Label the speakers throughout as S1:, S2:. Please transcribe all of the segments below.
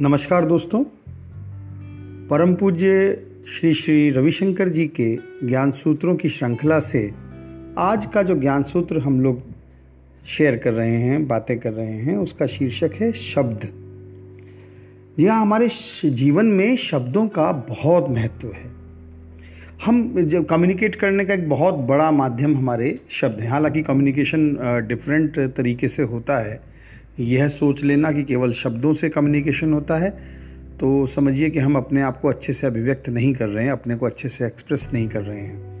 S1: नमस्कार दोस्तों। परम पूज्य श्री श्री रविशंकर जी के ज्ञान सूत्रों की श्रृंखला से आज का जो ज्ञान सूत्र हम लोग शेयर कर रहे हैं, बातें कर रहे हैं, उसका शीर्षक है शब्द। जी हाँ हमारे जीवन में शब्दों का बहुत महत्व है। हम जब कम्युनिकेट करने का एक बहुत बड़ा माध्यम हमारे शब्द हैं। हालाँकि कम्युनिकेशन डिफरेंट तरीके से होता है यह सोच लेना कि केवल शब्दों से कम्युनिकेशन होता है। तो समझिए कि हम अपने आप को अच्छे से अभिव्यक्त नहीं कर रहे हैं, अपने को अच्छे से एक्सप्रेस नहीं कर रहे हैं।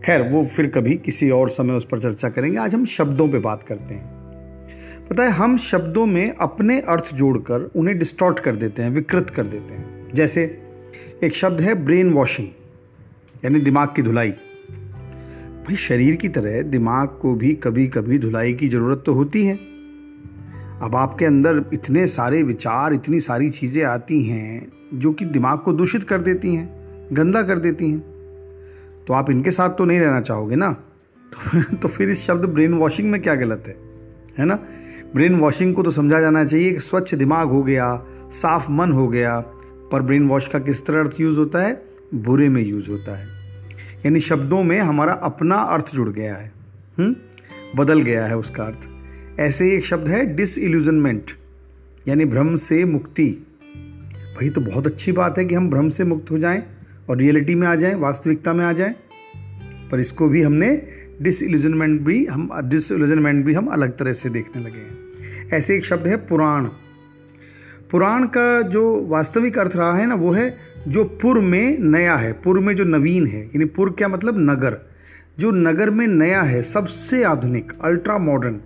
S1: खैर, वो फिर कभी किसी और समय उस पर चर्चा करेंगे। आज हम शब्दों पे बात करते हैं। पता है, हम शब्दों में अपने अर्थ जोड़कर उन्हें डिस्टॉर्ट कर देते हैं, विकृत कर देते हैं। जैसे, एक शब्द है ब्रेन वॉशिंग यानी दिमाग की धुलाई। भाई, शरीर की तरह दिमाग को भी कभी कभी धुलाई की ज़रूरत तो होती है। अब आपके अंदर इतने सारे विचार इतनी सारी चीज़ें आती हैं जो कि दिमाग को दूषित कर देती हैं गंदा कर देती हैं। तो आप इनके साथ तो नहीं रहना चाहोगे ना? तो, तो फिर इस शब्द ब्रेन वॉशिंग में क्या गलत है? है ना? ब्रेन वॉशिंग को तो समझा जाना चाहिए कि स्वच्छ दिमाग हो गया साफ़ मन हो गया पर ब्रेन वॉश का किस तरह अर्थ यूज़ होता है? बुरे में यूज़ होता है। यानी शब्दों में हमारा अपना अर्थ जुड़ गया है हुँ? हम्म? बदल गया है उसका अर्थ। ऐसे ही एक शब्द है डिसइल्यूजनमेंट यानी भ्रम से मुक्ति। भाई तो बहुत अच्छी बात है कि हम भ्रम से मुक्त हो जाएँ और रियलिटी में आ जाएँ, वास्तविकता में आ जाएँ। पर इसको भी हमने डिसइल्यूजनमेंट भी, हम डिसइल्यूजनमेंट भी हम अलग तरह से देखने लगे हैं। ऐसे एक शब्द है पुराण। पुराण का जो वास्तविक अर्थ रहा है ना, वो है जो पुर में नया है। पुर में जो नवीन है, यानी पुर क्या मतलब नगर। जो नगर में नया है, सबसे आधुनिक अल्ट्रा मॉडर्न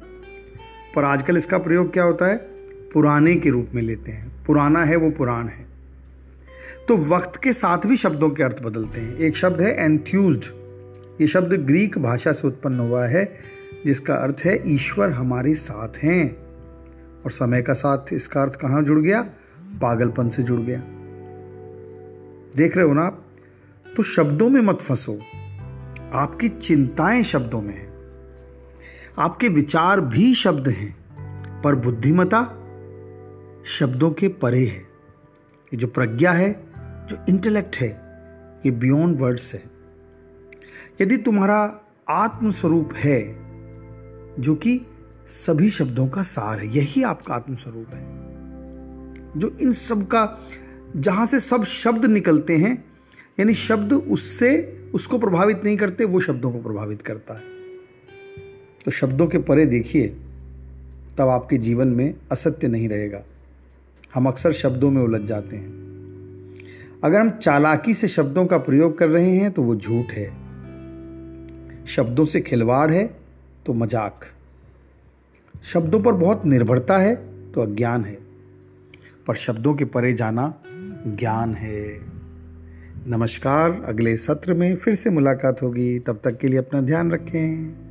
S1: पर आजकल इसका प्रयोग क्या होता है? पुराने के रूप में लेते हैं। पुराना है, वो पुराण है। तो वक्त के साथ भी शब्दों के अर्थ बदलते हैं। एक शब्द है एंथ्यूज ये शब्द ग्रीक भाषा से उत्पन्न हुआ है, जिसका अर्थ है, ईश्वर हमारे साथ हैं। और समय का साथ इसका अर्थ कहाँ जुड़ गया? पागलपन से जुड़ गया। देख रहे हो ना आप? तो शब्दों में मत फंसो। आपकी चिंताएँ शब्दों में है। आपके विचार भी शब्द हैं, पर बुद्धिमता शब्दों के परे है। ये जो प्रज्ञा है, जो इंटेलेक्ट है, ये बियॉन्ड वर्ड्स है। यदि तुम्हारा आत्मस्वरूप है, जो कि सभी शब्दों का सार है, यही आपका आत्मस्वरूप है। जो इन सब का, जहाँ से सब शब्द निकलते हैं, यानी शब्द उससे, उसको प्रभावित नहीं करते, वो शब्दों को प्रभावित करता है। तो शब्दों के परे देखिए, तब आपके जीवन में असत्य नहीं रहेगा। हम अक्सर शब्दों में उलझ जाते हैं। अगर हम चालाकी से शब्दों का प्रयोग कर रहे हैं तो वो झूठ है। शब्दों से खिलवाड़ है तो मज़ाक। शब्दों पर बहुत निर्भरता है तो अज्ञान है। पर शब्दों के परे जाना ज्ञान है। नमस्कार, अगले सत्र में फिर से मुलाकात होगी। तब तक के लिए अपना ध्यान रखें।